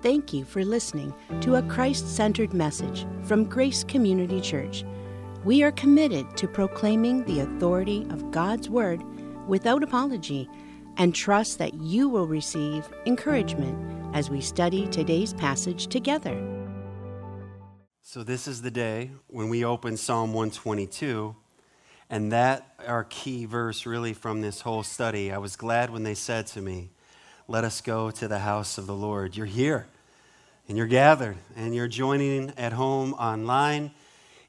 Thank you for listening to a Christ centered message from Grace Community Church. We are committed to proclaiming the authority of God's Word without apology and trust that you will receive encouragement as we study today's passage together. So, this is the day when we open Psalm 122, and that our key verse really from this whole study. I was glad when they said to me, let us go to the house of the Lord. You're here and you're gathered and you're joining at home online.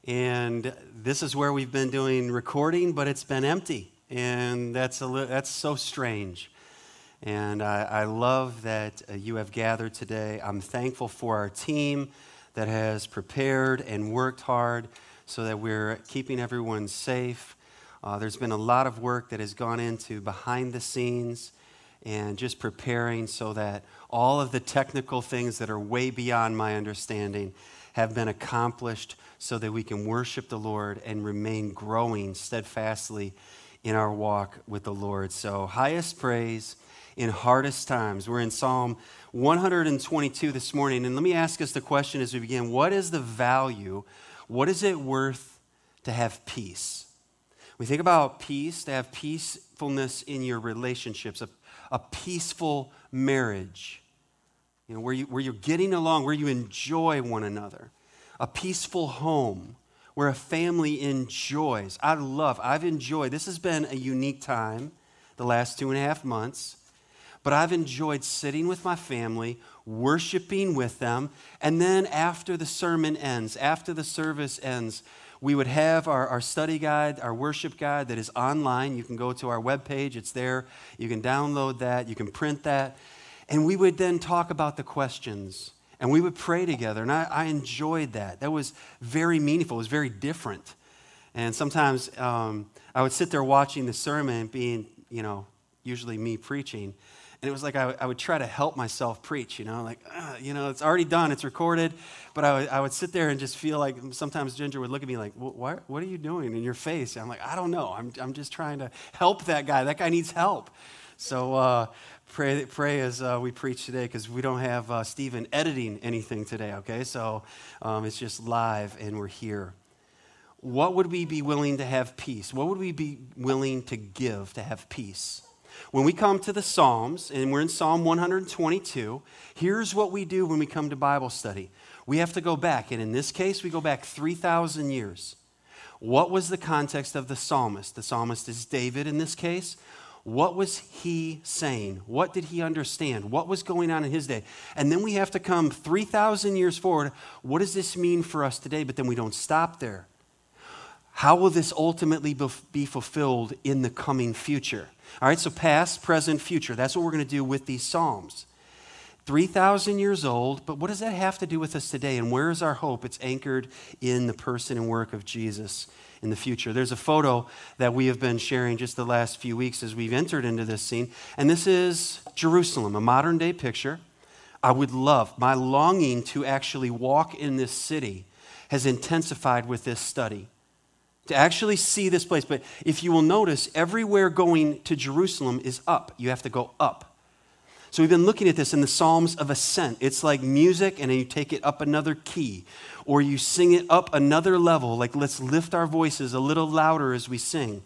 And this is where we've been doing recording, but it's been empty. And that's, a li- that's so strange. And I, I love that uh, you have gathered today. I'm thankful for our team that has prepared and worked hard so that we're keeping everyone safe. Uh, there's been a lot of work that has gone into behind the scenes and just preparing so that all of the technical things that are way beyond my understanding have been accomplished so that we can worship the Lord and remain growing steadfastly in our walk with the Lord. So, highest praise in hardest times. We're in Psalm 122 this morning. And let me ask us the question as we begin what is the value? What is it worth to have peace? We think about peace, to have peacefulness in your relationships, a a peaceful marriage, you know, where, you, where you're getting along, where you enjoy one another, a peaceful home where a family enjoys. I love, I've enjoyed, this has been a unique time the last two and a half months, but I've enjoyed sitting with my family, worshiping with them, and then after the sermon ends, after the service ends, we would have our, our study guide, our worship guide that is online. You can go to our webpage, it's there. You can download that, you can print that. And we would then talk about the questions and we would pray together. And I, I enjoyed that. That was very meaningful, it was very different. And sometimes um, I would sit there watching the sermon, being, you know, usually me preaching, and it was like I, I would try to help myself preach, you know, like, uh, you know, it's already done, it's recorded. But I would, would sit there and just feel like sometimes Ginger would look at me like, what, what are you doing in your face? And I'm like, I don't know. I'm, I'm just trying to help that guy. That guy needs help. So uh, pray, pray as uh, we preach today because we don't have uh, Stephen editing anything today, okay? So um, it's just live and we're here. What would we be willing to have peace? What would we be willing to give to have peace? When we come to the Psalms, and we're in Psalm 122, here's what we do when we come to Bible study. We have to go back, and in this case, we go back 3,000 years. What was the context of the psalmist? The psalmist is David in this case. What was he saying? What did he understand? What was going on in his day? And then we have to come 3,000 years forward. What does this mean for us today? But then we don't stop there. How will this ultimately be fulfilled in the coming future? All right, so past, present, future. That's what we're going to do with these Psalms. 3,000 years old, but what does that have to do with us today? And where is our hope? It's anchored in the person and work of Jesus in the future. There's a photo that we have been sharing just the last few weeks as we've entered into this scene, and this is Jerusalem, a modern day picture. I would love, my longing to actually walk in this city has intensified with this study to actually see this place. But if you will notice, everywhere going to Jerusalem is up. You have to go up. So we've been looking at this in the Psalms of Ascent. It's like music, and you take it up another key, or you sing it up another level. Like let's lift our voices a little louder as we sing.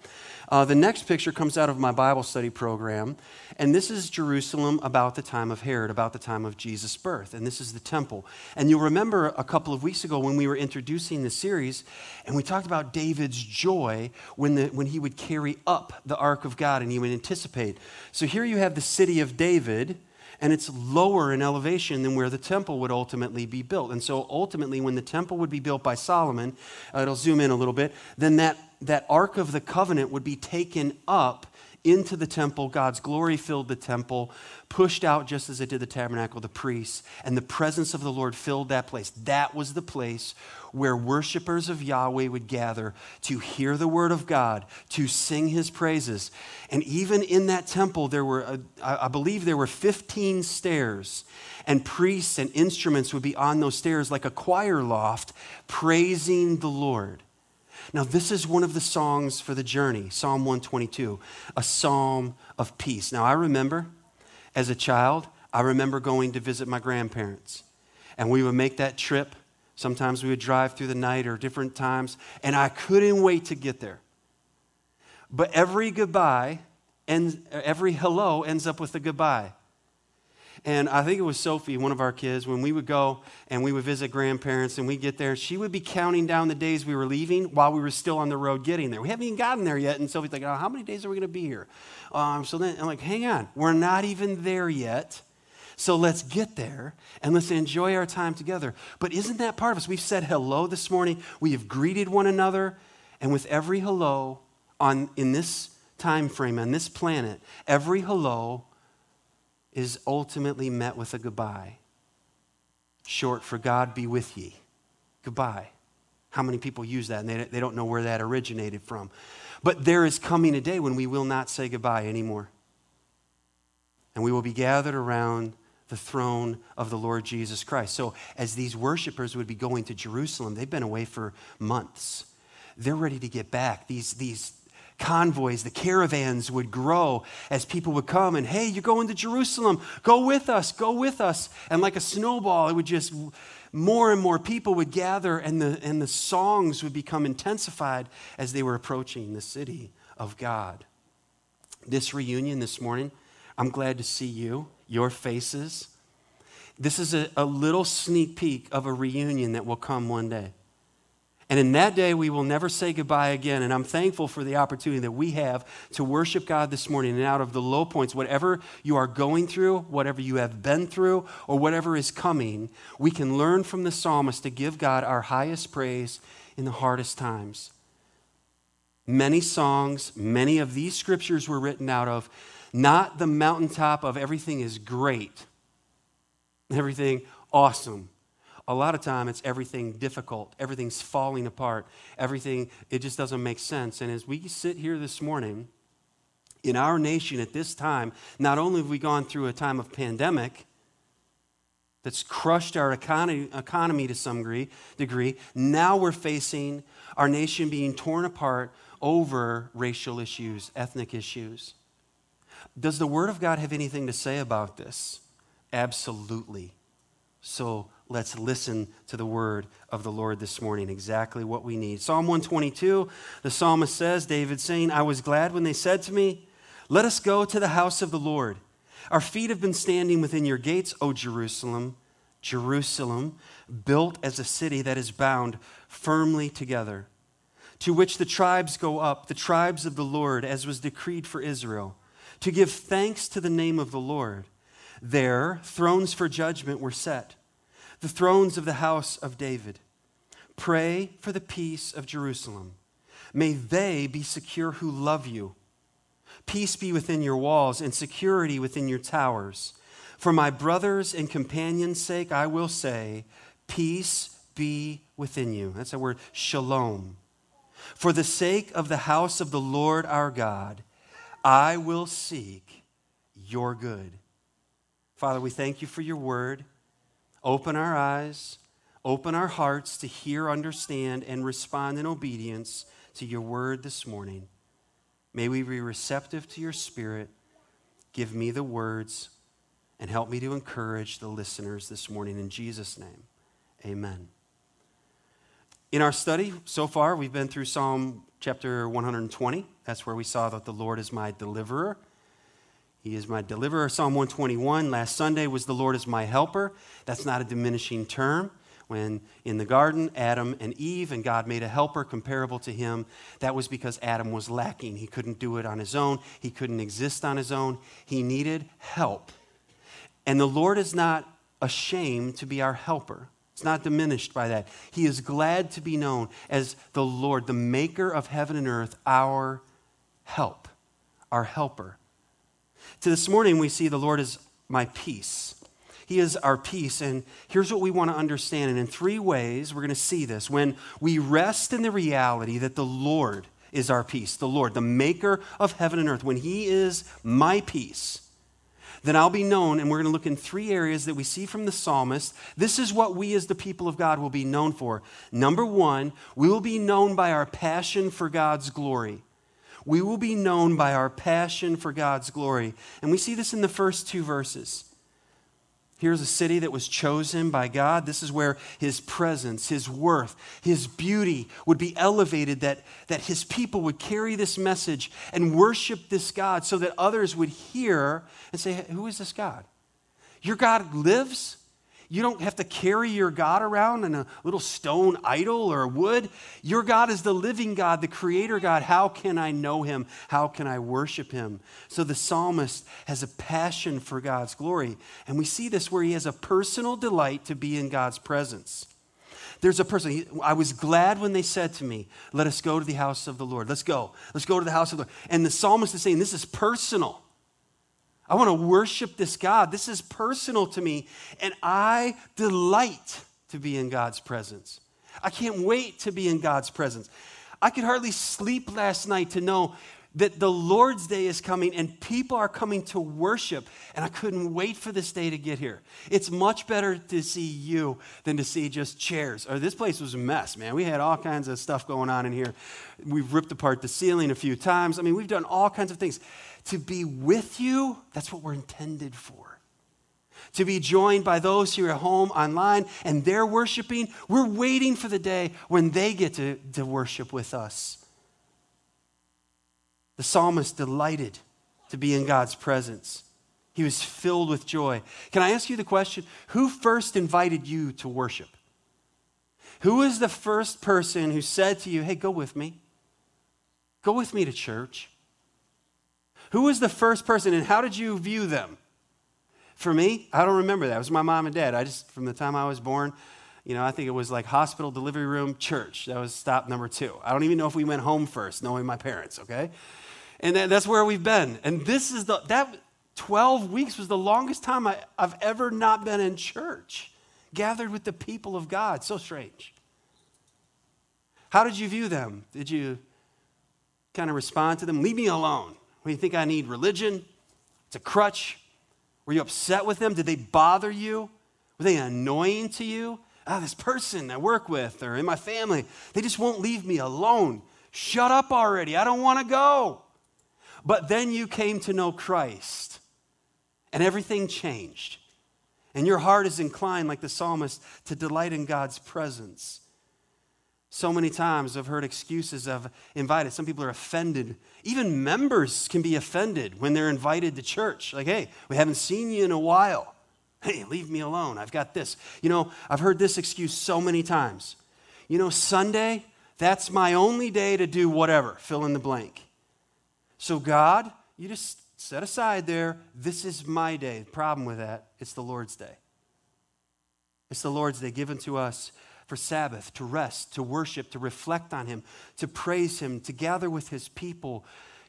Uh, the next picture comes out of my Bible study program, and this is Jerusalem about the time of Herod, about the time of Jesus' birth, and this is the temple. And you'll remember a couple of weeks ago when we were introducing the series, and we talked about David's joy when, the, when he would carry up the ark of God and he would anticipate. So here you have the city of David and it's lower in elevation than where the temple would ultimately be built. And so ultimately, when the temple would be built by Solomon, uh, it'll zoom in a little bit, then that, that Ark of the Covenant would be taken up into the temple. God's glory filled the temple, pushed out just as it did the tabernacle, the priests, and the presence of the Lord filled that place. That was the place where worshipers of Yahweh would gather to hear the word of God, to sing his praises. And even in that temple, there were, uh, I believe, there were 15 stairs, and priests and instruments would be on those stairs like a choir loft, praising the Lord. Now, this is one of the songs for the journey, Psalm 122, a psalm of peace. Now, I remember as a child, I remember going to visit my grandparents, and we would make that trip. Sometimes we would drive through the night or different times, and I couldn't wait to get there. But every goodbye and every hello ends up with a goodbye. And I think it was Sophie, one of our kids, when we would go and we would visit grandparents and we'd get there, she would be counting down the days we were leaving while we were still on the road getting there. We haven't even gotten there yet. And Sophie's like, oh, how many days are we going to be here? Um, so then I'm like, hang on, we're not even there yet. So let's get there and let's enjoy our time together. But isn't that part of us? We've said hello this morning. We have greeted one another. And with every hello on, in this time frame, on this planet, every hello is ultimately met with a goodbye. Short for God be with ye. Goodbye. How many people use that and they, they don't know where that originated from? But there is coming a day when we will not say goodbye anymore. And we will be gathered around the throne of the Lord Jesus Christ. So, as these worshipers would be going to Jerusalem, they've been away for months. They're ready to get back. These, these convoys, the caravans would grow as people would come and, hey, you're going to Jerusalem. Go with us, go with us. And like a snowball, it would just, more and more people would gather, and the, and the songs would become intensified as they were approaching the city of God. This reunion this morning, I'm glad to see you, your faces. This is a, a little sneak peek of a reunion that will come one day. And in that day, we will never say goodbye again. And I'm thankful for the opportunity that we have to worship God this morning. And out of the low points, whatever you are going through, whatever you have been through, or whatever is coming, we can learn from the psalmist to give God our highest praise in the hardest times. Many songs, many of these scriptures were written out of not the mountaintop of everything is great, everything awesome a lot of time it's everything difficult. Everything's falling apart. Everything it just doesn't make sense. And as we sit here this morning in our nation at this time not only have we gone through a time of pandemic that's crushed our economy, economy to some degree, degree now we're facing our nation being torn apart over racial issues ethnic issues. Does the word of god have anything to say about this? Absolutely. So let's listen to the word of the Lord this morning, exactly what we need. Psalm 122, the psalmist says, David saying, I was glad when they said to me, Let us go to the house of the Lord. Our feet have been standing within your gates, O Jerusalem, Jerusalem, built as a city that is bound firmly together, to which the tribes go up, the tribes of the Lord, as was decreed for Israel, to give thanks to the name of the Lord. There, thrones for judgment were set the thrones of the house of David. Pray for the peace of Jerusalem. May they be secure who love you. Peace be within your walls and security within your towers. For my brothers and companions' sake, I will say, Peace be within you. That's the word shalom. For the sake of the house of the Lord our God, I will seek your good. Father, we thank you for your word. Open our eyes, open our hearts to hear, understand, and respond in obedience to your word this morning. May we be receptive to your spirit. Give me the words and help me to encourage the listeners this morning. In Jesus' name, amen. In our study so far, we've been through Psalm chapter 120. That's where we saw that the Lord is my deliverer. He is my deliverer. Psalm 121 last Sunday was the Lord is my helper. That's not a diminishing term. When in the garden, Adam and Eve, and God made a helper comparable to him, that was because Adam was lacking. He couldn't do it on his own, he couldn't exist on his own. He needed help. And the Lord is not ashamed to be our helper. It's not diminished by that. He is glad to be known as the Lord, the maker of heaven and earth, our help, our helper. To this morning, we see the Lord is my peace. He is our peace. And here's what we want to understand. And in three ways, we're going to see this. When we rest in the reality that the Lord is our peace, the Lord, the maker of heaven and earth, when He is my peace, then I'll be known. And we're going to look in three areas that we see from the psalmist. This is what we as the people of God will be known for. Number one, we will be known by our passion for God's glory we will be known by our passion for God's glory. And we see this in the first two verses. Here's a city that was chosen by God. This is where his presence, his worth, his beauty would be elevated, that, that his people would carry this message and worship this God so that others would hear and say, Who is this God? Your God lives? You don't have to carry your God around in a little stone idol or wood. Your God is the living God, the creator God. How can I know him? How can I worship him? So the psalmist has a passion for God's glory. And we see this where he has a personal delight to be in God's presence. There's a person, I was glad when they said to me, Let us go to the house of the Lord. Let's go. Let's go to the house of the Lord. And the psalmist is saying, This is personal. I want to worship this God. This is personal to me, and I delight to be in God's presence. I can't wait to be in God's presence. I could hardly sleep last night to know that the Lord's day is coming and people are coming to worship, and I couldn't wait for this day to get here. It's much better to see you than to see just chairs. Or this place was a mess, man. We had all kinds of stuff going on in here. We've ripped apart the ceiling a few times. I mean, we've done all kinds of things to be with you, that's what we're intended for. To be joined by those who are home online and they're worshiping, we're waiting for the day when they get to, to worship with us. The psalmist delighted to be in God's presence. He was filled with joy. Can I ask you the question who first invited you to worship? Who was the first person who said to you, hey, go with me? Go with me to church? Who was the first person and how did you view them? For me, I don't remember that. It was my mom and dad. I just, from the time I was born, you know, I think it was like hospital, delivery room, church. That was stop number two. I don't even know if we went home first, knowing my parents, okay? And that's where we've been. And this is the, that 12 weeks was the longest time I, I've ever not been in church, gathered with the people of God. So strange. How did you view them? Did you kind of respond to them? Leave me alone. When you think I need religion, it's a crutch. Were you upset with them? Did they bother you? Were they annoying to you? Ah, this person I work with or in my family, they just won't leave me alone. Shut up already. I don't want to go. But then you came to know Christ and everything changed. And your heart is inclined, like the psalmist, to delight in God's presence. So many times I've heard excuses of invited. Some people are offended. Even members can be offended when they're invited to church. Like, hey, we haven't seen you in a while. Hey, leave me alone. I've got this. You know, I've heard this excuse so many times. You know, Sunday, that's my only day to do whatever, fill in the blank. So, God, you just set aside there, this is my day. The problem with that, it's the Lord's day. It's the Lord's day given to us for Sabbath, to rest, to worship, to reflect on Him, to praise Him, to gather with His people,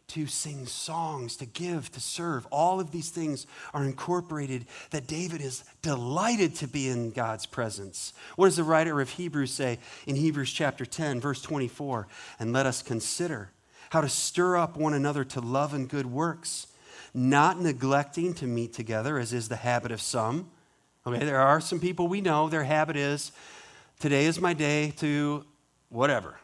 to sing songs, to give, to serve. All of these things are incorporated that David is delighted to be in God's presence. What does the writer of Hebrews say in Hebrews chapter 10, verse 24? And let us consider how to stir up one another to love and good works, not neglecting to meet together, as is the habit of some. Okay, there are some people we know their habit is today is my day to whatever,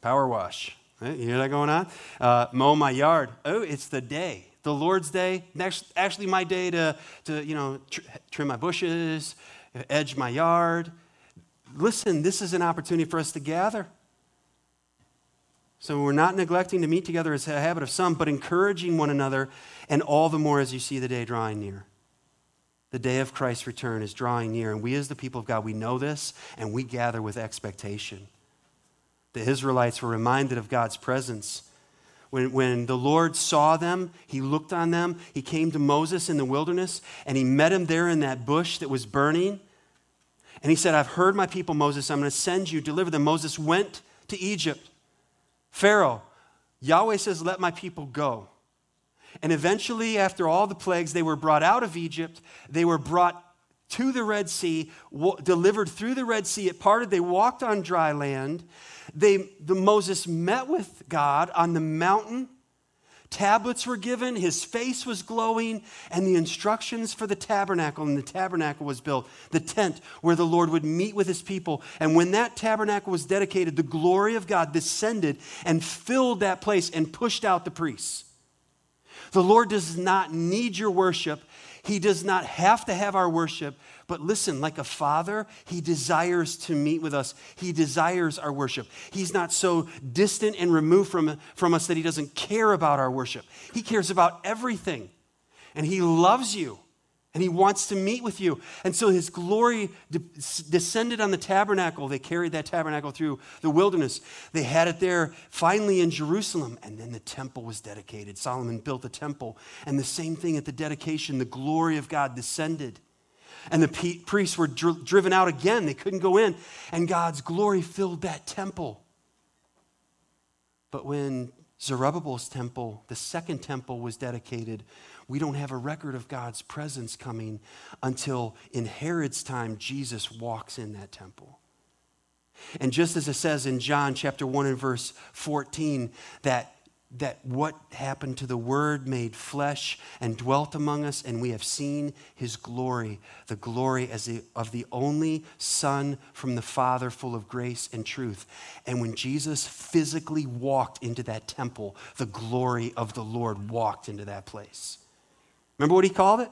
power wash. Right? You hear that going on? Uh, mow my yard. Oh, it's the day. The Lord's day. Next, actually, my day to, to you know, tr- trim my bushes, edge my yard. Listen, this is an opportunity for us to gather. So we're not neglecting to meet together as a habit of some, but encouraging one another, and all the more as you see the day drawing near. The day of Christ's return is drawing near, and we, as the people of God, we know this and we gather with expectation. The Israelites were reminded of God's presence. When, when the Lord saw them, he looked on them. He came to Moses in the wilderness and he met him there in that bush that was burning. And he said, I've heard my people, Moses. I'm going to send you, deliver them. Moses went to Egypt. Pharaoh, Yahweh says, Let my people go. And eventually, after all the plagues, they were brought out of Egypt. They were brought to the Red Sea, delivered through the Red Sea. It parted. They walked on dry land. They, the, Moses met with God on the mountain. Tablets were given, his face was glowing, and the instructions for the tabernacle. And the tabernacle was built, the tent where the Lord would meet with his people. And when that tabernacle was dedicated, the glory of God descended and filled that place and pushed out the priests. The Lord does not need your worship. He does not have to have our worship, but listen, like a father, he desires to meet with us. He desires our worship. He's not so distant and removed from, from us that he doesn't care about our worship. He cares about everything, and he loves you and he wants to meet with you. And so his glory de- descended on the tabernacle. They carried that tabernacle through the wilderness. They had it there finally in Jerusalem, and then the temple was dedicated. Solomon built a temple, and the same thing at the dedication, the glory of God descended. And the priests were dr- driven out again. They couldn't go in, and God's glory filled that temple. But when Zerubbabel's temple, the second temple, was dedicated, we don't have a record of God's presence coming until in Herod's time, Jesus walks in that temple. And just as it says in John chapter 1 and verse 14, that that what happened to the Word made flesh and dwelt among us, and we have seen his glory, the glory as the, of the only Son from the Father, full of grace and truth. And when Jesus physically walked into that temple, the glory of the Lord walked into that place. Remember what he called it?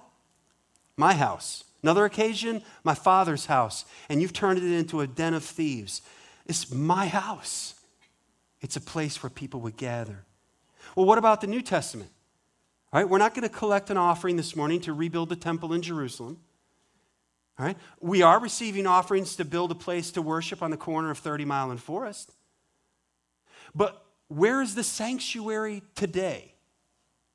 My house. Another occasion, my father's house. And you've turned it into a den of thieves. It's my house. It's a place where people would gather. Well, what about the New Testament? All right, we're not going to collect an offering this morning to rebuild the temple in Jerusalem. All right, we are receiving offerings to build a place to worship on the corner of 30 Mile and Forest. But where is the sanctuary today?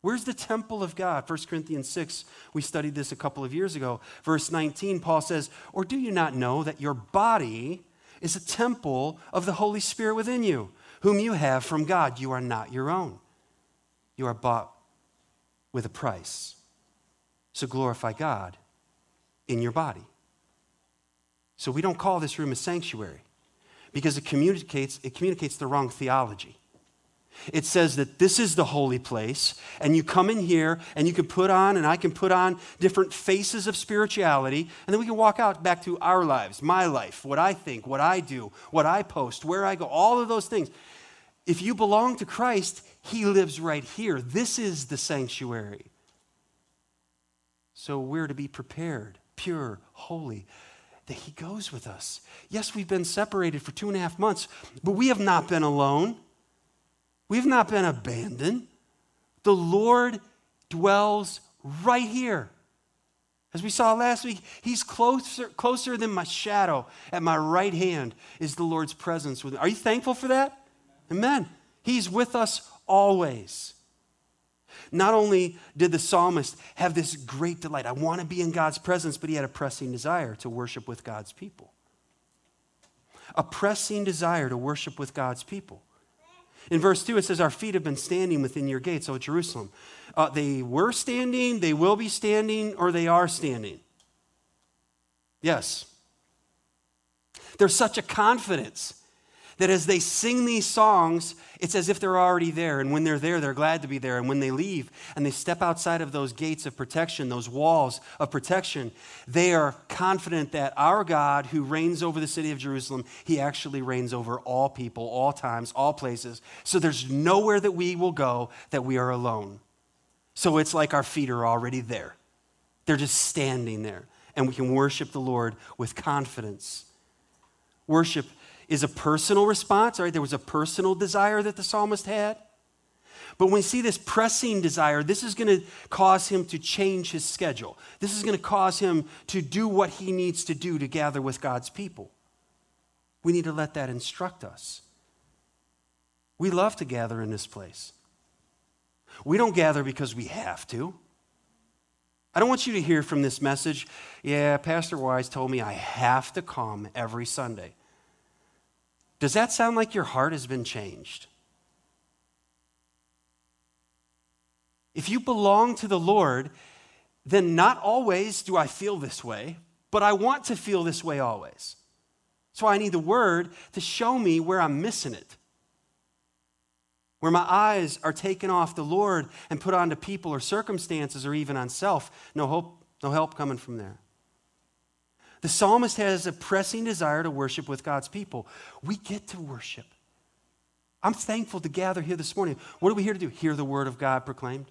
Where's the temple of God? 1 Corinthians 6, we studied this a couple of years ago. Verse 19, Paul says, Or do you not know that your body is a temple of the Holy Spirit within you, whom you have from God? You are not your own. You are bought with a price. So glorify God in your body. So we don't call this room a sanctuary because it communicates, it communicates the wrong theology. It says that this is the holy place, and you come in here and you can put on, and I can put on different faces of spirituality, and then we can walk out back to our lives, my life, what I think, what I do, what I post, where I go, all of those things. If you belong to Christ, He lives right here. This is the sanctuary. So we're to be prepared, pure, holy, that He goes with us. Yes, we've been separated for two and a half months, but we have not been alone. We've not been abandoned. The Lord dwells right here. As we saw last week, He's closer, closer than my shadow. At my right hand is the Lord's presence with me. Are you thankful for that? Amen. He's with us always. Not only did the psalmist have this great delight, I want to be in God's presence, but he had a pressing desire to worship with God's people. A pressing desire to worship with God's people. In verse 2, it says, Our feet have been standing within your gates, O Jerusalem. Uh, they were standing, they will be standing, or they are standing. Yes. There's such a confidence that as they sing these songs, it's as if they're already there. And when they're there, they're glad to be there. And when they leave and they step outside of those gates of protection, those walls of protection, they are confident that our God, who reigns over the city of Jerusalem, he actually reigns over all people, all times, all places. So there's nowhere that we will go that we are alone. So it's like our feet are already there. They're just standing there. And we can worship the Lord with confidence. Worship is a personal response, right? There was a personal desire that the psalmist had. But when we see this pressing desire, this is going to cause him to change his schedule. This is going to cause him to do what he needs to do to gather with God's people. We need to let that instruct us. We love to gather in this place. We don't gather because we have to. I don't want you to hear from this message, yeah, Pastor Wise told me I have to come every Sunday. Does that sound like your heart has been changed? If you belong to the Lord, then not always do I feel this way, but I want to feel this way always. So I need the Word to show me where I'm missing it, where my eyes are taken off the Lord and put onto people or circumstances or even on self. No hope, no help coming from there. The psalmist has a pressing desire to worship with God's people. We get to worship. I'm thankful to gather here this morning. What are we here to do? Hear the word of God proclaimed.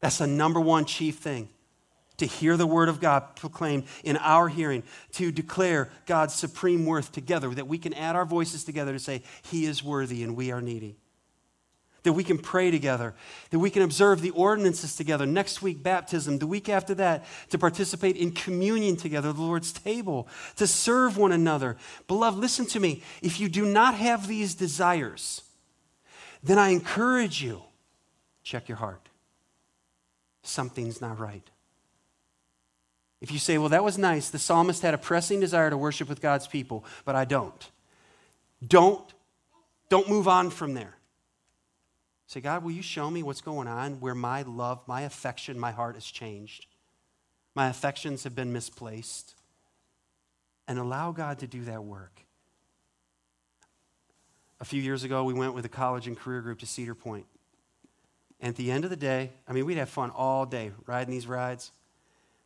That's the number one chief thing. to hear the word of God proclaimed in our hearing, to declare God's supreme worth together, that we can add our voices together to say, He is worthy and we are needy. That we can pray together, that we can observe the ordinances together. Next week, baptism. The week after that, to participate in communion together, the Lord's table, to serve one another. Beloved, listen to me. If you do not have these desires, then I encourage you, check your heart. Something's not right. If you say, well, that was nice, the psalmist had a pressing desire to worship with God's people, but I don't. Don't, don't move on from there. Say, God, will you show me what's going on where my love, my affection, my heart has changed? My affections have been misplaced. And allow God to do that work. A few years ago, we went with a college and career group to Cedar Point. And at the end of the day, I mean, we'd have fun all day riding these rides.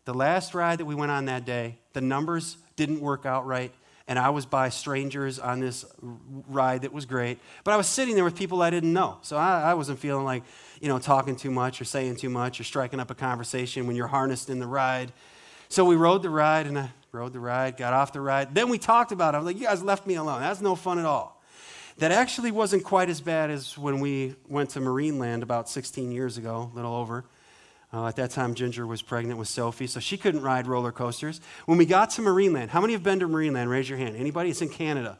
The last ride that we went on that day, the numbers didn't work out right, and I was by strangers on this ride that was great. But I was sitting there with people I didn't know, so I, I wasn't feeling like, you know, talking too much or saying too much or striking up a conversation when you're harnessed in the ride. So we rode the ride, and I rode the ride, got off the ride. Then we talked about it. I was like, you guys left me alone. That's no fun at all. That actually wasn't quite as bad as when we went to Marineland about 16 years ago, a little over. Uh, at that time, Ginger was pregnant with Sophie, so she couldn't ride roller coasters. When we got to Marineland, how many have been to Marineland? Raise your hand. Anybody? It's in Canada.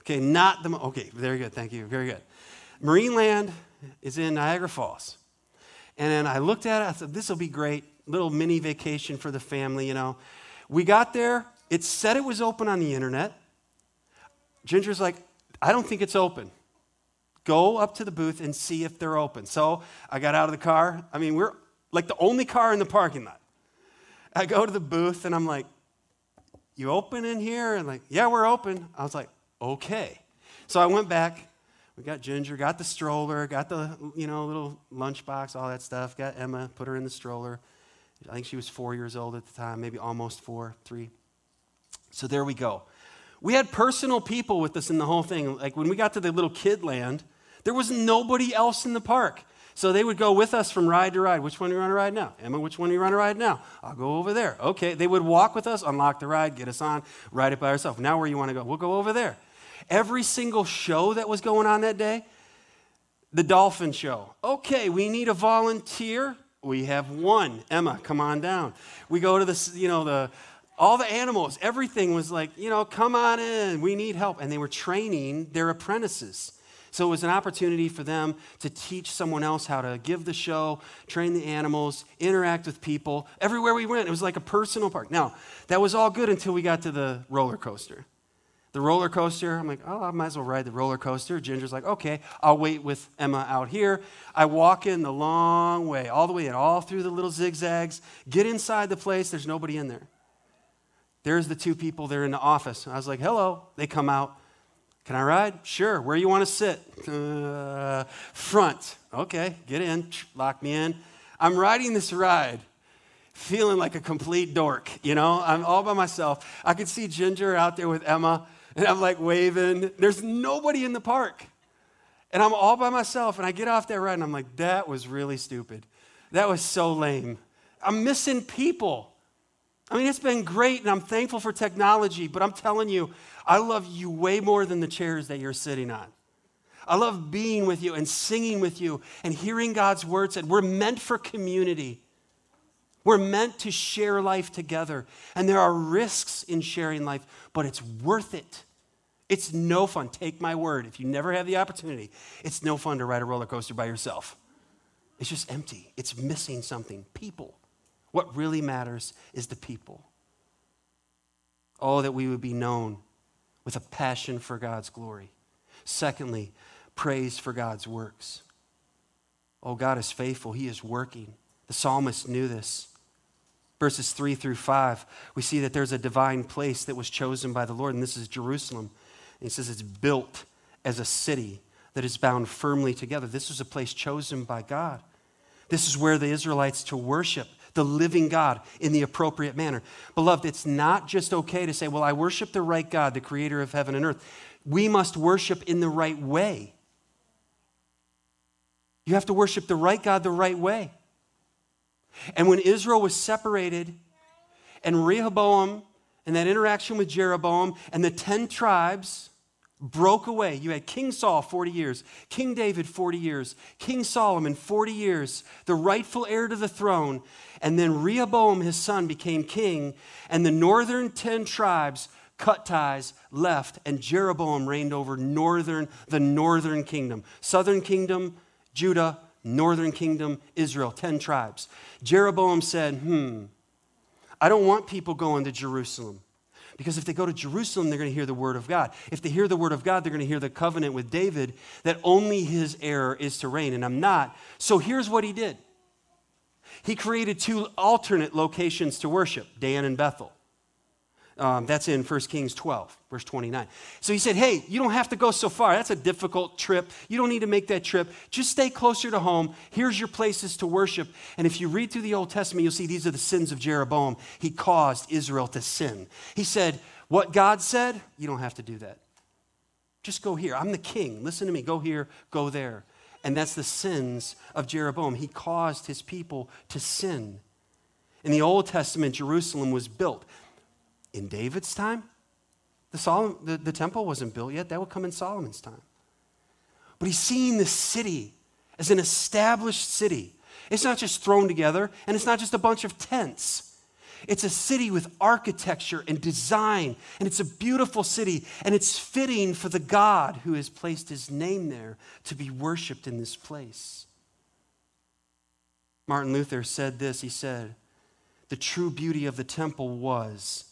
Okay, not the. Okay, very good. Thank you. Very good. Marineland is in Niagara Falls. And then I looked at it, I thought, this will be great. Little mini vacation for the family, you know. We got there, it said it was open on the internet. Ginger's like, I don't think it's open. Go up to the booth and see if they're open. So I got out of the car. I mean, we're like the only car in the parking lot. I go to the booth and I'm like, You open in here? And like, Yeah, we're open. I was like, Okay. So I went back. We got Ginger, got the stroller, got the you know little lunchbox, all that stuff. Got Emma, put her in the stroller. I think she was four years old at the time, maybe almost four, three. So there we go. We had personal people with us in the whole thing. Like when we got to the little kid land, there was nobody else in the park. So they would go with us from ride to ride. Which one are you on to ride now? Emma, which one are you on to ride now? I'll go over there. Okay. They would walk with us, unlock the ride, get us on, ride it by ourselves. Now where you want to go? We'll go over there. Every single show that was going on that day, the dolphin show. Okay, we need a volunteer. We have one. Emma, come on down. We go to the, you know, the all the animals, everything was like, you know, come on in. We need help. And they were training their apprentices. So it was an opportunity for them to teach someone else how to give the show, train the animals, interact with people. Everywhere we went, it was like a personal park. Now, that was all good until we got to the roller coaster. The roller coaster, I'm like, oh, I might as well ride the roller coaster. Ginger's like, okay, I'll wait with Emma out here. I walk in the long way, all the way in, all through the little zigzags, get inside the place, there's nobody in there. There's the two people, they're in the office. I was like, hello. They come out. Can I ride? Sure. Where you want to sit? Uh, front. Okay, get in. Lock me in. I'm riding this ride feeling like a complete dork, you know? I'm all by myself. I could see Ginger out there with Emma, and I'm like waving. There's nobody in the park. And I'm all by myself, and I get off that ride, and I'm like, that was really stupid. That was so lame. I'm missing people. I mean, it's been great, and I'm thankful for technology, but I'm telling you, I love you way more than the chairs that you're sitting on. I love being with you and singing with you and hearing God's words. said. We're meant for community. We're meant to share life together. And there are risks in sharing life, but it's worth it. It's no fun. Take my word. If you never have the opportunity, it's no fun to ride a roller coaster by yourself. It's just empty, it's missing something. People. What really matters is the people. Oh, that we would be known with a passion for God's glory. Secondly, praise for God's works. Oh, God is faithful, He is working. The psalmist knew this. Verses 3 through 5, we see that there's a divine place that was chosen by the Lord, and this is Jerusalem. And he says it's built as a city that is bound firmly together. This was a place chosen by God. This is where the Israelites to worship the living God in the appropriate manner. Beloved, it's not just okay to say, well, I worship the right God, the creator of heaven and earth. We must worship in the right way. You have to worship the right God the right way. And when Israel was separated, and Rehoboam and that interaction with Jeroboam and the 10 tribes broke away. You had King Saul 40 years, King David 40 years, King Solomon 40 years, the rightful heir to the throne. And then Rehoboam, his son, became king, and the northern 10 tribes cut ties, left, and Jeroboam reigned over northern, the northern kingdom. Southern kingdom, Judah, northern kingdom, Israel, 10 tribes. Jeroboam said, hmm, I don't want people going to Jerusalem. Because if they go to Jerusalem, they're going to hear the word of God. If they hear the word of God, they're going to hear the covenant with David that only his heir is to reign, and I'm not. So here's what he did he created two alternate locations to worship Dan and Bethel. Um, that's in 1 Kings 12, verse 29. So he said, Hey, you don't have to go so far. That's a difficult trip. You don't need to make that trip. Just stay closer to home. Here's your places to worship. And if you read through the Old Testament, you'll see these are the sins of Jeroboam. He caused Israel to sin. He said, What God said, you don't have to do that. Just go here. I'm the king. Listen to me. Go here, go there. And that's the sins of Jeroboam. He caused his people to sin. In the Old Testament, Jerusalem was built. In David's time, the, the, the temple wasn't built yet. That would come in Solomon's time. But he's seeing the city as an established city. It's not just thrown together, and it's not just a bunch of tents. It's a city with architecture and design, and it's a beautiful city, and it's fitting for the God who has placed his name there to be worshiped in this place. Martin Luther said this he said, The true beauty of the temple was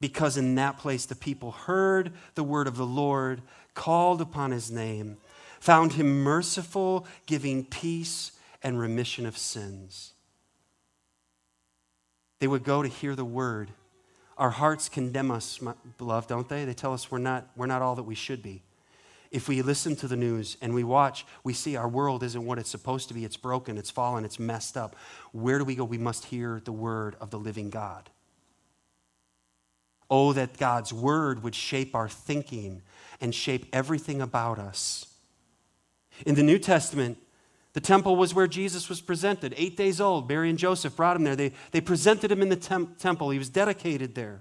because in that place the people heard the word of the Lord, called upon his name, found him merciful, giving peace and remission of sins. They would go to hear the word. Our hearts condemn us, my beloved, don't they? They tell us we're not, we're not all that we should be. If we listen to the news and we watch, we see our world isn't what it's supposed to be. It's broken, it's fallen, it's messed up. Where do we go? We must hear the word of the living God. Oh, that God's word would shape our thinking and shape everything about us. In the New Testament, the temple was where Jesus was presented. Eight days old, Mary and Joseph brought him there. They, they presented him in the temp- temple. He was dedicated there.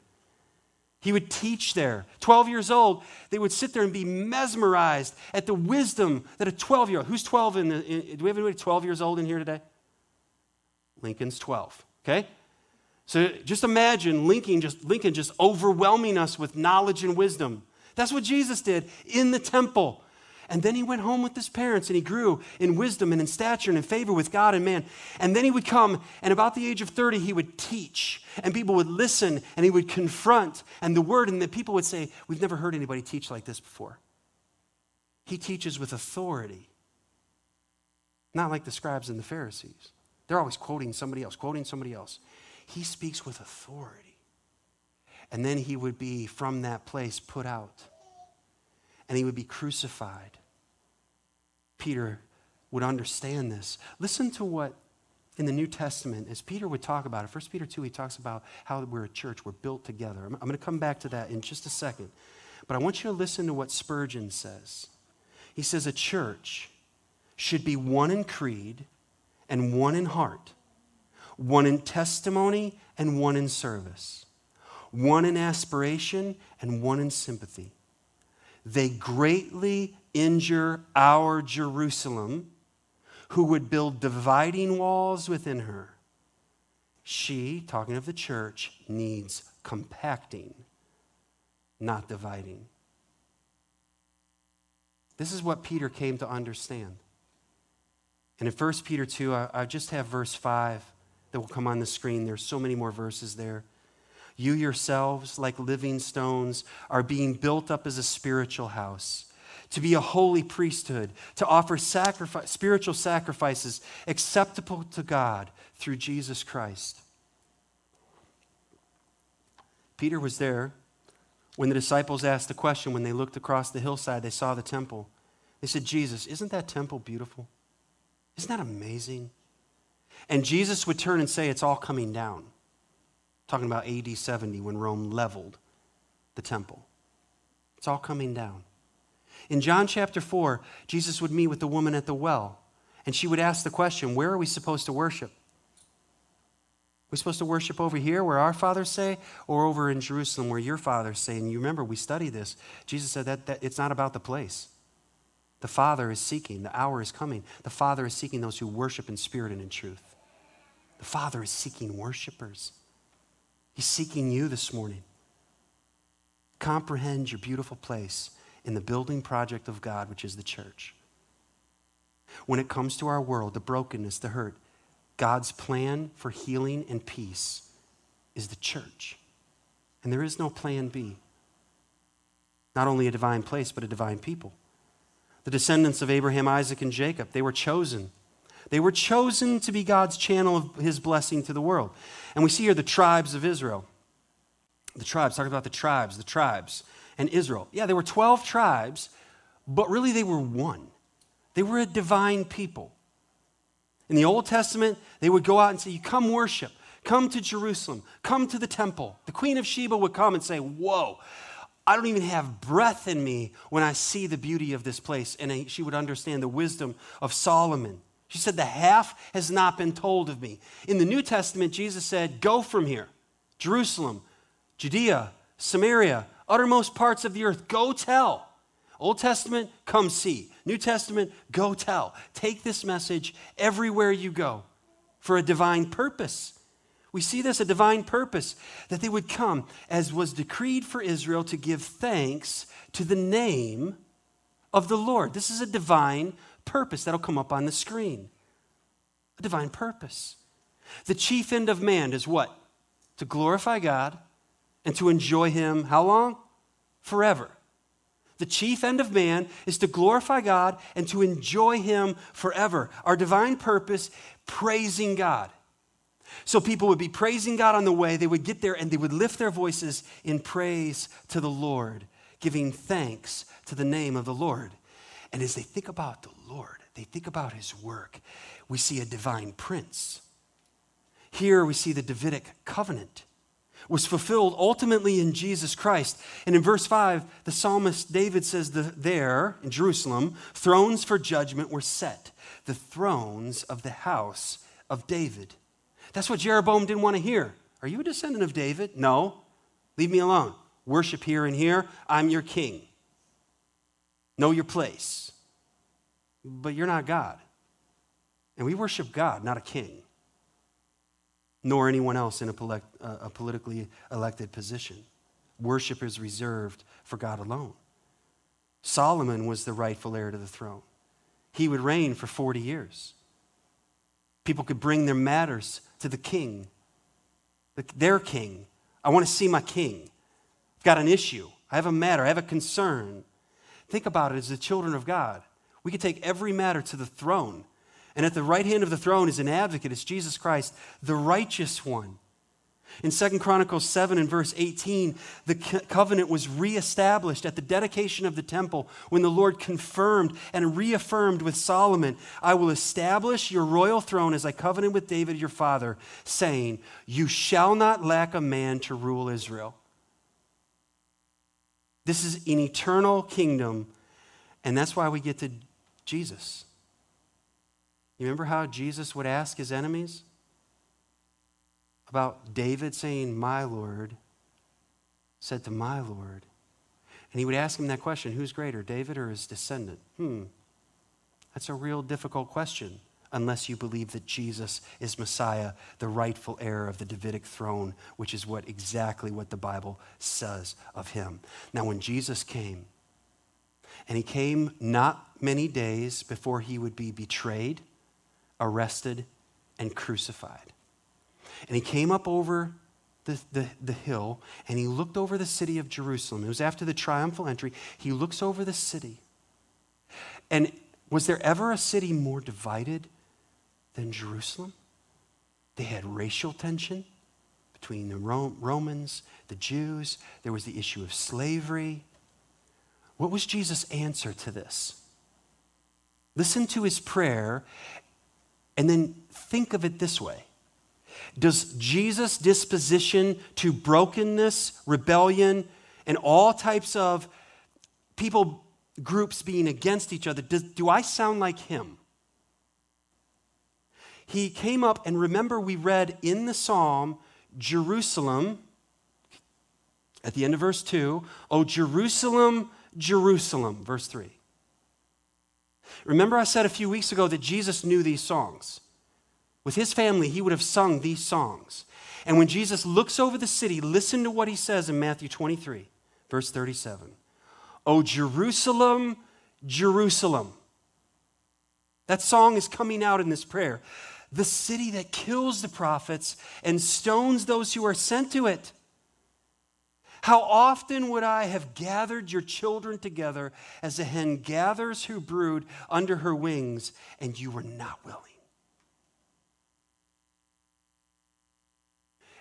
He would teach there. 12 years old, they would sit there and be mesmerized at the wisdom that a 12 year old, who's 12 in the, in, do we have anybody 12 years old in here today? Lincoln's 12, okay? So just imagine Lincoln just, Lincoln just overwhelming us with knowledge and wisdom. That's what Jesus did in the temple. And then he went home with his parents and he grew in wisdom and in stature and in favor with God and man. And then he would come, and about the age of 30, he would teach, and people would listen, and he would confront, and the word, and the people would say, We've never heard anybody teach like this before. He teaches with authority, not like the scribes and the Pharisees. They're always quoting somebody else, quoting somebody else. He speaks with authority. And then he would be from that place put out. And he would be crucified. Peter would understand this. Listen to what in the New Testament, as Peter would talk about it, 1 Peter 2, he talks about how we're a church, we're built together. I'm, I'm going to come back to that in just a second. But I want you to listen to what Spurgeon says. He says, A church should be one in creed and one in heart one in testimony and one in service, one in aspiration and one in sympathy. They greatly injure our Jerusalem, who would build dividing walls within her. She, talking of the church, needs compacting, not dividing. This is what Peter came to understand. And in 1 Peter 2, I, I just have verse 5 that will come on the screen. There's so many more verses there. You yourselves, like living stones, are being built up as a spiritual house, to be a holy priesthood, to offer sacrifice, spiritual sacrifices acceptable to God through Jesus Christ. Peter was there when the disciples asked the question when they looked across the hillside, they saw the temple. They said, Jesus, isn't that temple beautiful? Isn't that amazing? And Jesus would turn and say, It's all coming down. Talking about AD 70 when Rome leveled the temple. It's all coming down. In John chapter 4, Jesus would meet with the woman at the well, and she would ask the question, Where are we supposed to worship? we supposed to worship over here where our fathers say, or over in Jerusalem where your fathers say? And you remember, we study this. Jesus said that, that it's not about the place. The Father is seeking, the hour is coming. The Father is seeking those who worship in spirit and in truth. The Father is seeking worshipers. He's seeking you this morning. Comprehend your beautiful place in the building project of God, which is the church. When it comes to our world, the brokenness, the hurt, God's plan for healing and peace is the church. And there is no plan B. Not only a divine place, but a divine people. The descendants of Abraham, Isaac, and Jacob, they were chosen. They were chosen to be God's channel of his blessing to the world. And we see here the tribes of Israel. The tribes, talking about the tribes, the tribes, and Israel. Yeah, there were 12 tribes, but really they were one. They were a divine people. In the Old Testament, they would go out and say, You come worship, come to Jerusalem, come to the temple. The Queen of Sheba would come and say, Whoa, I don't even have breath in me when I see the beauty of this place. And she would understand the wisdom of Solomon. She said, The half has not been told of me. In the New Testament, Jesus said, Go from here, Jerusalem, Judea, Samaria, uttermost parts of the earth, go tell. Old Testament, come see. New Testament, go tell. Take this message everywhere you go for a divine purpose. We see this a divine purpose that they would come, as was decreed for Israel, to give thanks to the name of the Lord. This is a divine purpose that'll come up on the screen. A divine purpose. The chief end of man is what? To glorify God and to enjoy Him how long? Forever. The chief end of man is to glorify God and to enjoy Him forever. Our divine purpose, praising God. So people would be praising God on the way. They would get there and they would lift their voices in praise to the Lord, giving thanks to the name of the Lord. And as they think about the Lord, they think about His work, we see a divine prince. Here we see the Davidic covenant was fulfilled ultimately in Jesus Christ. And in verse 5, the psalmist David says the, there in Jerusalem, thrones for judgment were set, the thrones of the house of David. That's what Jeroboam didn't want to hear. Are you a descendant of David? No. Leave me alone. Worship here and here. I'm your king. Know your place. But you're not God. And we worship God, not a king nor anyone else in a, a politically elected position. Worship is reserved for God alone. Solomon was the rightful heir to the throne. He would reign for 40 years. People could bring their matters to the king, their king. I want to see my king. I've got an issue. I have a matter. I have a concern. Think about it as the children of God. We could take every matter to the throne and at the right hand of the throne is an advocate, it's Jesus Christ, the righteous one. In 2 Chronicles 7 and verse 18, the covenant was reestablished at the dedication of the temple when the Lord confirmed and reaffirmed with Solomon, I will establish your royal throne as I covenanted with David your father, saying, You shall not lack a man to rule Israel. This is an eternal kingdom, and that's why we get to Jesus. You remember how Jesus would ask his enemies about David saying, My Lord said to my Lord? And he would ask him that question who's greater, David or his descendant? Hmm. That's a real difficult question unless you believe that Jesus is Messiah, the rightful heir of the Davidic throne, which is what exactly what the Bible says of him. Now, when Jesus came, and he came not many days before he would be betrayed arrested, and crucified. And he came up over the, the, the, hill and he looked over the city of Jerusalem. It was after the triumphal entry. He looks over the city. And was there ever a city more divided than Jerusalem? They had racial tension between the Romans, the Jews. There was the issue of slavery. What was Jesus' answer to this? Listen to his prayer and then think of it this way Does Jesus' disposition to brokenness, rebellion, and all types of people groups being against each other, does, do I sound like him? He came up, and remember, we read in the psalm, Jerusalem, at the end of verse 2, Oh, Jerusalem, Jerusalem, verse 3. Remember, I said a few weeks ago that Jesus knew these songs. With his family, he would have sung these songs. And when Jesus looks over the city, listen to what he says in Matthew 23, verse 37. Oh, Jerusalem, Jerusalem. That song is coming out in this prayer. The city that kills the prophets and stones those who are sent to it. How often would I have gathered your children together as a hen gathers her brood under her wings, and you were not willing?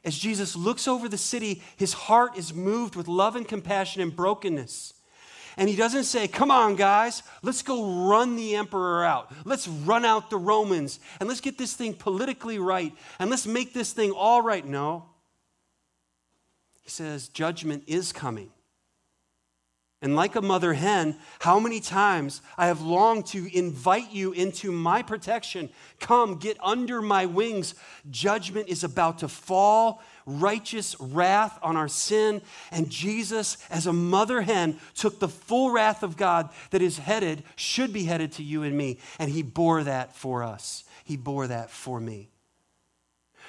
As Jesus looks over the city, his heart is moved with love and compassion and brokenness. And he doesn't say, Come on, guys, let's go run the emperor out. Let's run out the Romans and let's get this thing politically right and let's make this thing all right. No. He says, Judgment is coming. And like a mother hen, how many times I have longed to invite you into my protection. Come, get under my wings. Judgment is about to fall, righteous wrath on our sin. And Jesus, as a mother hen, took the full wrath of God that is headed, should be headed to you and me. And he bore that for us. He bore that for me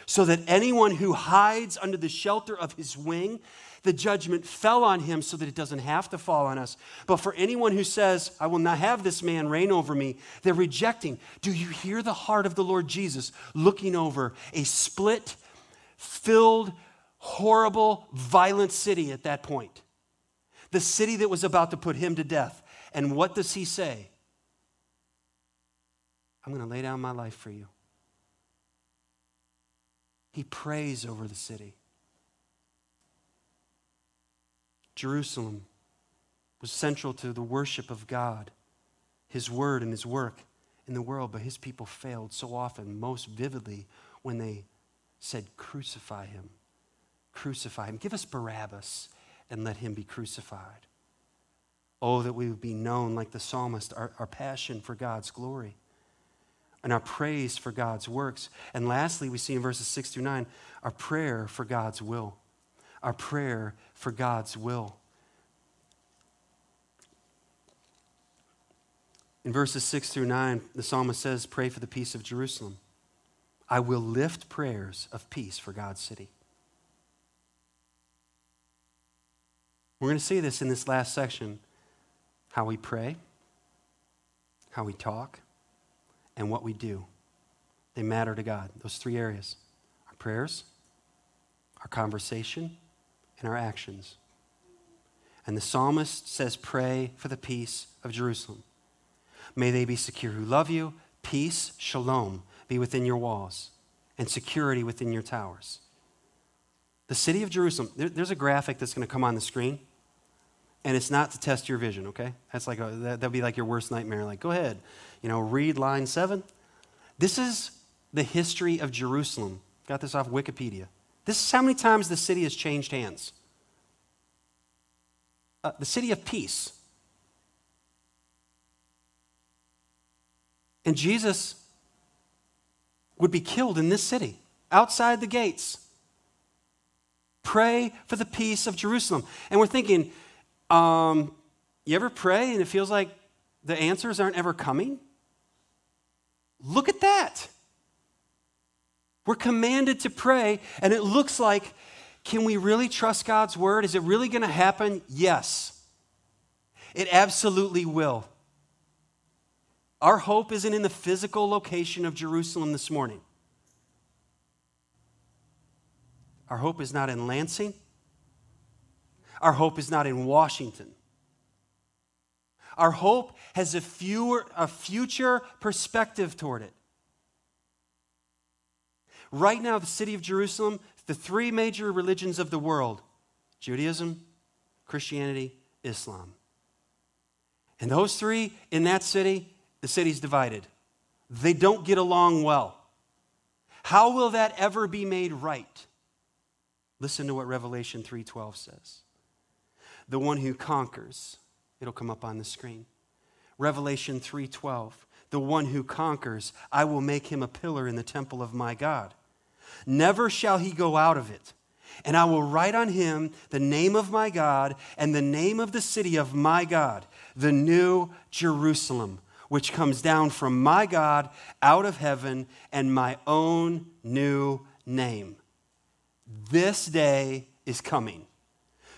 so that anyone who hides under the shelter of his wing, the judgment fell on him so that it doesn't have to fall on us. But for anyone who says, I will not have this man reign over me, they're rejecting. Do you hear the heart of the Lord Jesus looking over a split, filled, horrible, violent city at that point? The city that was about to put him to death. And what does he say? I'm going to lay down my life for you. He prays over the city. Jerusalem was central to the worship of God, His word, and His work in the world, but His people failed so often, most vividly, when they said, Crucify Him. Crucify Him. Give us Barabbas and let Him be crucified. Oh, that we would be known like the psalmist, our, our passion for God's glory and our praise for God's works. And lastly, we see in verses 6 through 9 our prayer for God's will. Our prayer for God's will. In verses 6 through 9, the psalmist says, Pray for the peace of Jerusalem. I will lift prayers of peace for God's city. We're going to see this in this last section how we pray, how we talk, and what we do. They matter to God, those three areas our prayers, our conversation, and our actions. And the psalmist says, Pray for the peace of Jerusalem. May they be secure who love you. Peace, shalom, be within your walls, and security within your towers. The city of Jerusalem, there, there's a graphic that's going to come on the screen, and it's not to test your vision, okay? That's like a, that, that'd be like your worst nightmare. Like, go ahead, you know, read line seven. This is the history of Jerusalem. Got this off Wikipedia. This is how many times the city has changed hands. Uh, the city of peace. And Jesus would be killed in this city, outside the gates. Pray for the peace of Jerusalem. And we're thinking, um, you ever pray and it feels like the answers aren't ever coming? Look at that. We're commanded to pray, and it looks like can we really trust God's word? Is it really going to happen? Yes. It absolutely will. Our hope isn't in the physical location of Jerusalem this morning. Our hope is not in Lansing. Our hope is not in Washington. Our hope has a, fewer, a future perspective toward it. Right now, the city of Jerusalem, the three major religions of the world Judaism, Christianity, Islam. And those three in that city, the city's divided. They don't get along well. How will that ever be made right? Listen to what Revelation 3:12 says. The one who conquers It'll come up on the screen. Revelation 3:12. The one who conquers, I will make him a pillar in the temple of my God. Never shall he go out of it. And I will write on him the name of my God and the name of the city of my God, the new Jerusalem, which comes down from my God out of heaven, and my own new name. This day is coming.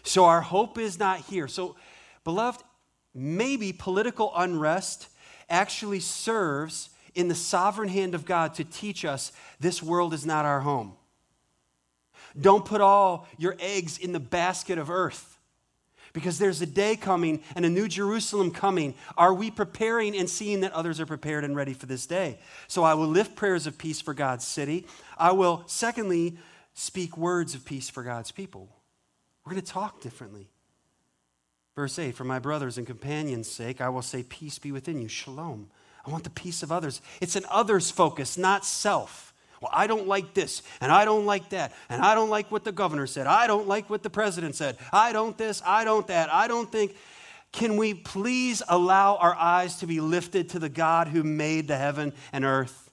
So our hope is not here. So, beloved, maybe political unrest actually serves in the sovereign hand of God to teach us this world is not our home. Don't put all your eggs in the basket of earth because there's a day coming and a new Jerusalem coming. Are we preparing and seeing that others are prepared and ready for this day? So I will lift prayers of peace for God's city. I will, secondly, speak words of peace for God's people. We're going to talk differently. Verse 8 For my brothers and companions' sake, I will say, Peace be within you, shalom. I want the peace of others. It's an others focus, not self. Well, I don't like this, and I don't like that, and I don't like what the governor said. I don't like what the president said. I don't this, I don't that. I don't think. Can we please allow our eyes to be lifted to the God who made the heaven and earth?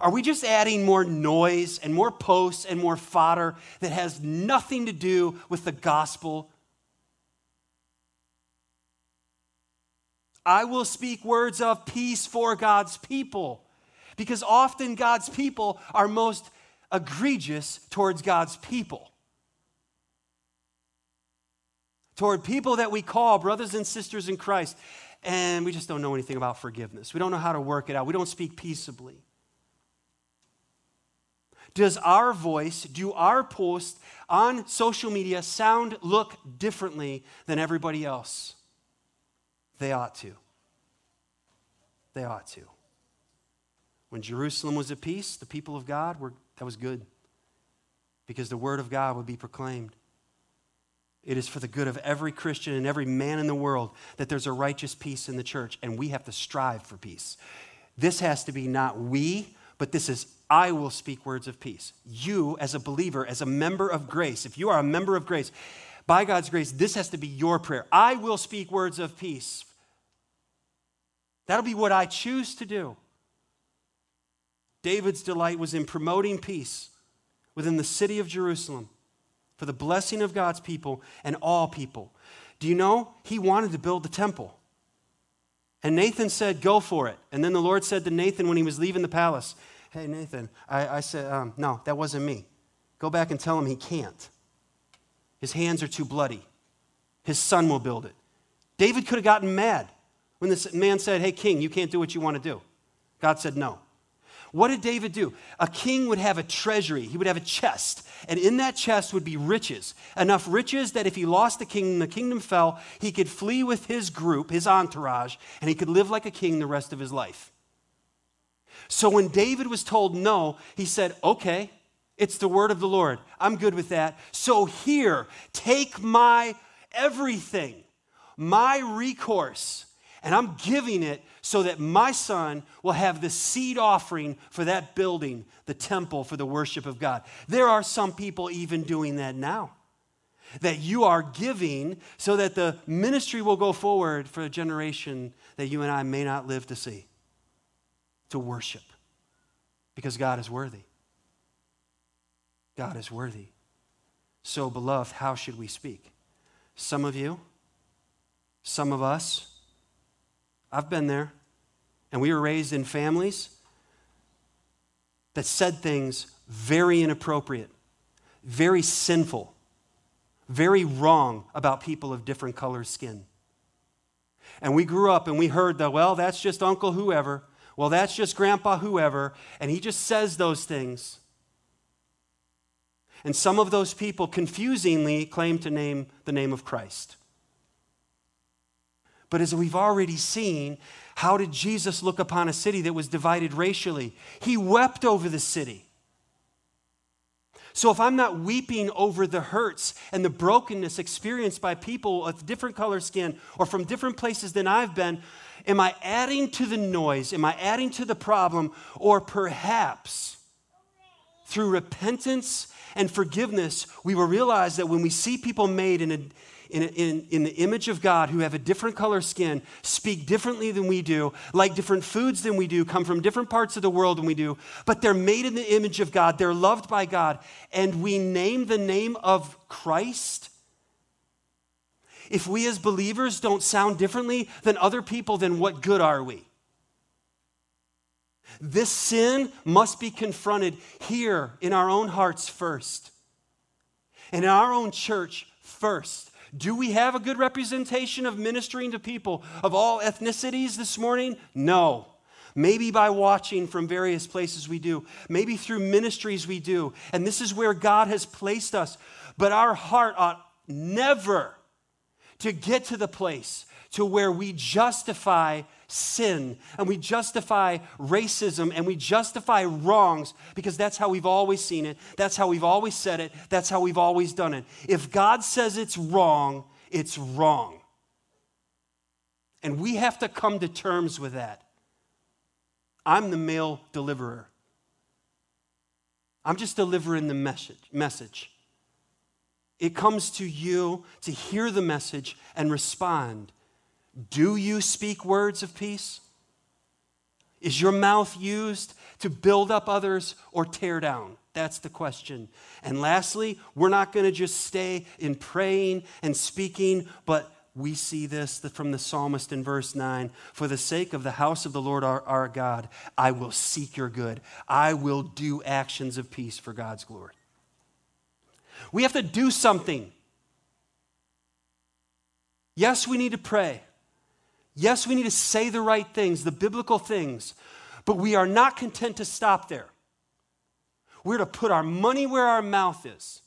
Are we just adding more noise and more posts and more fodder that has nothing to do with the gospel? I will speak words of peace for God's people because often God's people are most egregious towards God's people. Toward people that we call brothers and sisters in Christ, and we just don't know anything about forgiveness. We don't know how to work it out. We don't speak peaceably. Does our voice, do our post on social media sound, look differently than everybody else? They ought to. They ought to. When Jerusalem was at peace, the people of God were, that was good because the word of God would be proclaimed. It is for the good of every Christian and every man in the world that there's a righteous peace in the church, and we have to strive for peace. This has to be not we, but this is I will speak words of peace. You, as a believer, as a member of grace, if you are a member of grace, by God's grace, this has to be your prayer. I will speak words of peace. That'll be what I choose to do. David's delight was in promoting peace within the city of Jerusalem for the blessing of God's people and all people. Do you know? He wanted to build the temple. And Nathan said, Go for it. And then the Lord said to Nathan when he was leaving the palace, Hey, Nathan, I, I said, um, No, that wasn't me. Go back and tell him he can't. His hands are too bloody. His son will build it. David could have gotten mad when this man said, Hey, king, you can't do what you want to do. God said, No. What did David do? A king would have a treasury, he would have a chest, and in that chest would be riches. Enough riches that if he lost the kingdom, the kingdom fell, he could flee with his group, his entourage, and he could live like a king the rest of his life. So when David was told no, he said, Okay, it's the word of the Lord. I'm good with that. So here, take my everything, my recourse, and I'm giving it so that my son will have the seed offering for that building, the temple for the worship of God. There are some people even doing that now. That you are giving so that the ministry will go forward for a generation that you and I may not live to see, to worship, because God is worthy. God is worthy. So, beloved, how should we speak? Some of you, some of us, I've been there. And we were raised in families that said things very inappropriate, very sinful, very wrong about people of different color skin. And we grew up and we heard that, well, that's just Uncle whoever. Well, that's just Grandpa whoever. And he just says those things. And some of those people confusingly claim to name the name of Christ. But as we've already seen, how did Jesus look upon a city that was divided racially? He wept over the city. So if I'm not weeping over the hurts and the brokenness experienced by people of different color skin or from different places than I've been, am I adding to the noise? Am I adding to the problem? Or perhaps through repentance and forgiveness, we will realize that when we see people made in a in, in, in the image of God who have a different color skin, speak differently than we do, like different foods than we do, come from different parts of the world than we do, but they're made in the image of God, they're loved by God, and we name the name of Christ. If we as believers don't sound differently than other people, then what good are we? This sin must be confronted here in our own hearts first, and in our own church first. Do we have a good representation of ministering to people of all ethnicities this morning? No. Maybe by watching from various places we do. Maybe through ministries we do. And this is where God has placed us. But our heart ought never to get to the place to where we justify sin and we justify racism and we justify wrongs because that's how we've always seen it. That's how we've always said it. That's how we've always done it. If God says it's wrong, it's wrong. And we have to come to terms with that. I'm the mail deliverer. I'm just delivering the message. message. It comes to you to hear the message and respond. Do you speak words of peace? Is your mouth used to build up others or tear down? That's the question. And lastly, we're not going to just stay in praying and speaking, but we see this from the psalmist in verse 9 For the sake of the house of the Lord our, our God, I will seek your good. I will do actions of peace for God's glory. We have to do something. Yes, we need to pray. Yes, we need to say the right things, the biblical things, but we are not content to stop there. We're to put our money where our mouth is.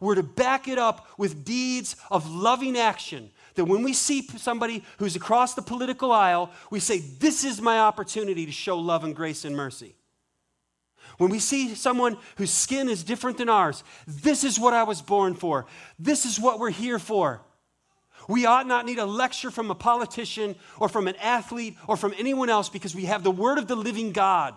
We're to back it up with deeds of loving action. That when we see somebody who's across the political aisle, we say, This is my opportunity to show love and grace and mercy. When we see someone whose skin is different than ours, this is what I was born for. This is what we're here for. We ought not need a lecture from a politician or from an athlete or from anyone else because we have the word of the living God.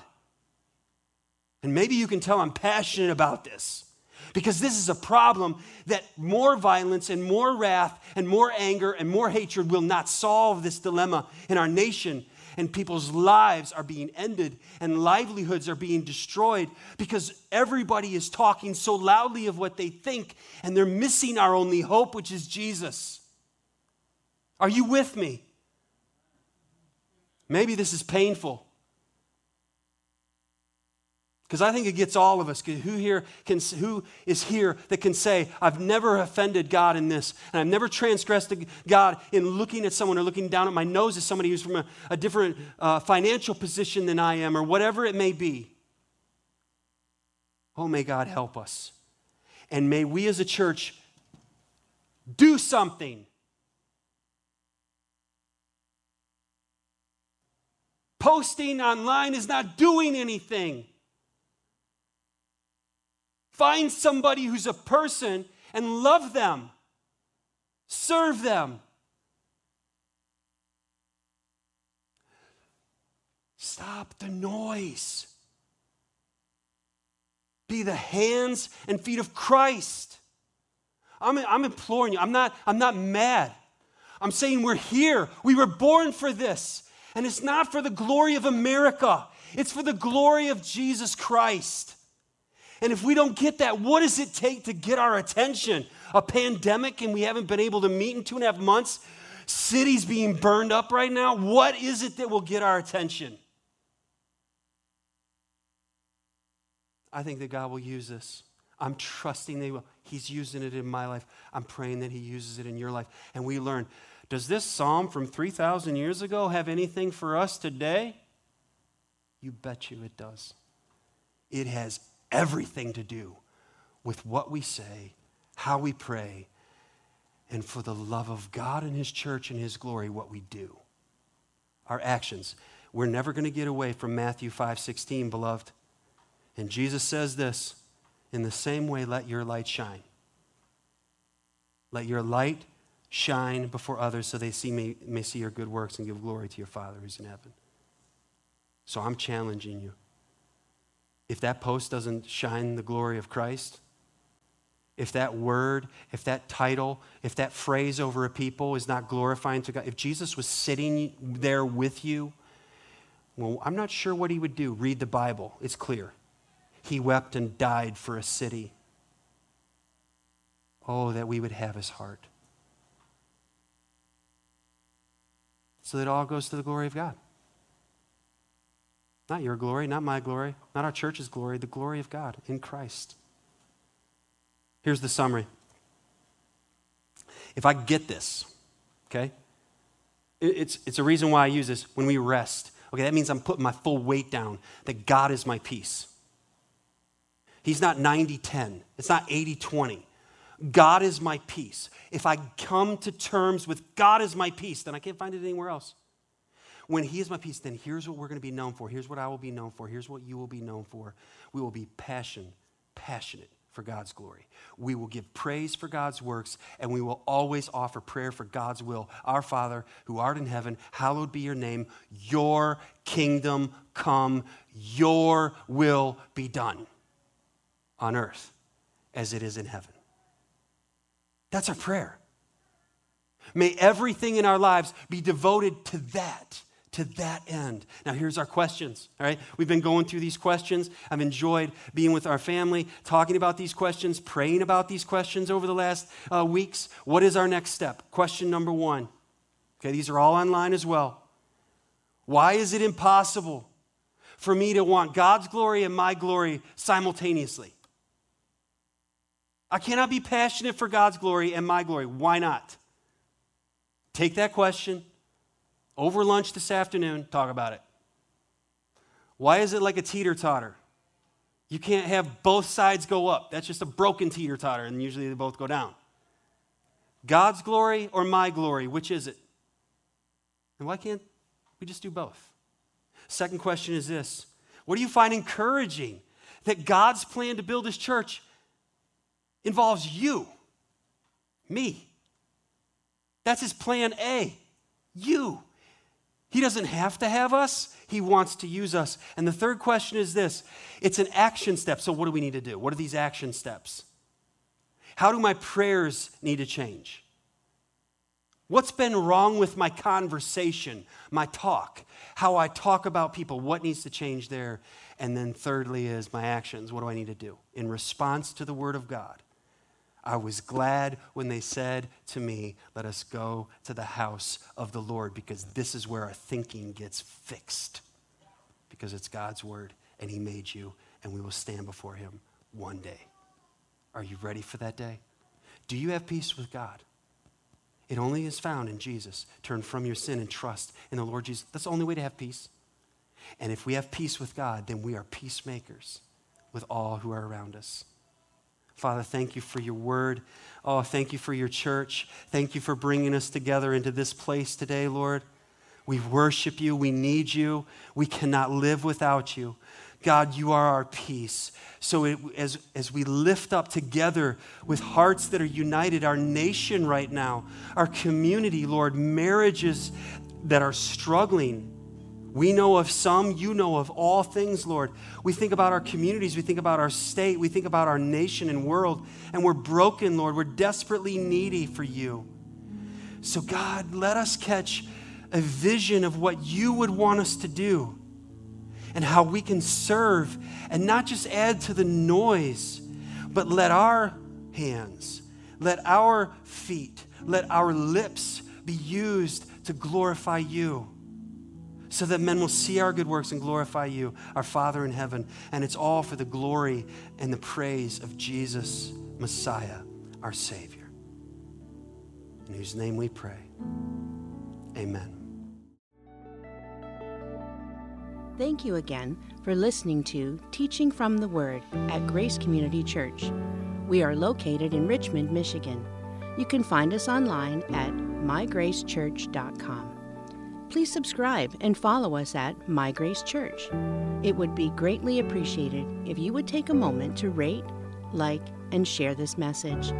And maybe you can tell I'm passionate about this because this is a problem that more violence and more wrath and more anger and more hatred will not solve this dilemma in our nation. And people's lives are being ended and livelihoods are being destroyed because everybody is talking so loudly of what they think and they're missing our only hope, which is Jesus. Are you with me? Maybe this is painful. Because I think it gets all of us. Who here can, who is here that can say, I've never offended God in this, and I've never transgressed God in looking at someone or looking down at my nose at somebody who's from a, a different uh, financial position than I am, or whatever it may be. Oh, may God help us. And may we as a church do something Posting online is not doing anything. Find somebody who's a person and love them, serve them. Stop the noise. Be the hands and feet of Christ. I'm, I'm imploring you. I'm not, I'm not mad. I'm saying we're here. We were born for this. And it's not for the glory of America, it's for the glory of Jesus Christ. And if we don't get that, what does it take to get our attention? A pandemic and we haven't been able to meet in two and a half months? Cities being burned up right now? What is it that will get our attention? I think that God will use this. I'm trusting that He will. He's using it in my life. I'm praying that He uses it in your life. And we learn does this psalm from 3,000 years ago have anything for us today? You bet you it does. It has everything to do with what we say, how we pray, and for the love of God and His church and His glory, what we do. Our actions. We're never going to get away from Matthew 5 16, beloved. And Jesus says this in the same way, let your light shine. Let your light shine before others so they see may, may see your good works and give glory to your Father who's in heaven. So I'm challenging you. If that post doesn't shine the glory of Christ, if that word, if that title, if that phrase over a people is not glorifying to God, if Jesus was sitting there with you, well, I'm not sure what he would do. Read the Bible, it's clear. He wept and died for a city. Oh, that we would have his heart. So that it all goes to the glory of God. Not your glory, not my glory, not our church's glory, the glory of God in Christ. Here's the summary. If I get this, okay, it's, it's a reason why I use this when we rest. Okay, that means I'm putting my full weight down, that God is my peace. He's not 90 10, it's not 80 20. God is my peace. If I come to terms with God is my peace, then I can't find it anywhere else. When He is my peace, then here's what we're going to be known for. Here's what I will be known for. Here's what you will be known for. We will be passion, passionate for God's glory. We will give praise for God's works, and we will always offer prayer for God's will. Our Father, who art in heaven, hallowed be your name. Your kingdom come, your will be done on earth as it is in heaven. That's our prayer. May everything in our lives be devoted to that to that end. Now, here's our questions, all right? We've been going through these questions. I've enjoyed being with our family, talking about these questions, praying about these questions over the last uh, weeks. What is our next step? Question number one. Okay, these are all online as well. Why is it impossible for me to want God's glory and my glory simultaneously? I cannot be passionate for God's glory and my glory. Why not? Take that question over lunch this afternoon, talk about it. Why is it like a teeter totter? You can't have both sides go up. That's just a broken teeter totter, and usually they both go down. God's glory or my glory, which is it? And why can't we just do both? Second question is this What do you find encouraging? That God's plan to build his church involves you, me. That's his plan A, you. He doesn't have to have us, He wants to use us. And the third question is this it's an action step. So, what do we need to do? What are these action steps? How do my prayers need to change? What's been wrong with my conversation, my talk, how I talk about people? What needs to change there? And then, thirdly, is my actions. What do I need to do in response to the Word of God? I was glad when they said to me, Let us go to the house of the Lord, because this is where our thinking gets fixed. Because it's God's word, and He made you, and we will stand before Him one day. Are you ready for that day? Do you have peace with God? It only is found in Jesus. Turn from your sin and trust in the Lord Jesus. That's the only way to have peace. And if we have peace with God, then we are peacemakers with all who are around us. Father, thank you for your word. Oh, thank you for your church. Thank you for bringing us together into this place today, Lord. We worship you. We need you. We cannot live without you. God, you are our peace. So it, as, as we lift up together with hearts that are united, our nation right now, our community, Lord, marriages that are struggling, we know of some, you know of all things, Lord. We think about our communities, we think about our state, we think about our nation and world, and we're broken, Lord. We're desperately needy for you. So, God, let us catch a vision of what you would want us to do and how we can serve and not just add to the noise, but let our hands, let our feet, let our lips be used to glorify you so that men will see our good works and glorify you, our Father in heaven. And it's all for the glory and the praise of Jesus, Messiah, our Savior. In whose name we pray. Amen. Thank you again for listening to Teaching from the Word at Grace Community Church. We are located in Richmond, Michigan. You can find us online at mygracechurch.com please subscribe and follow us at My Grace Church. It would be greatly appreciated if you would take a moment to rate, like, and share this message.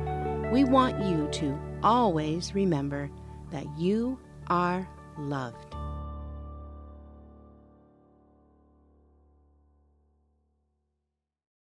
We want you to always remember that you are loved.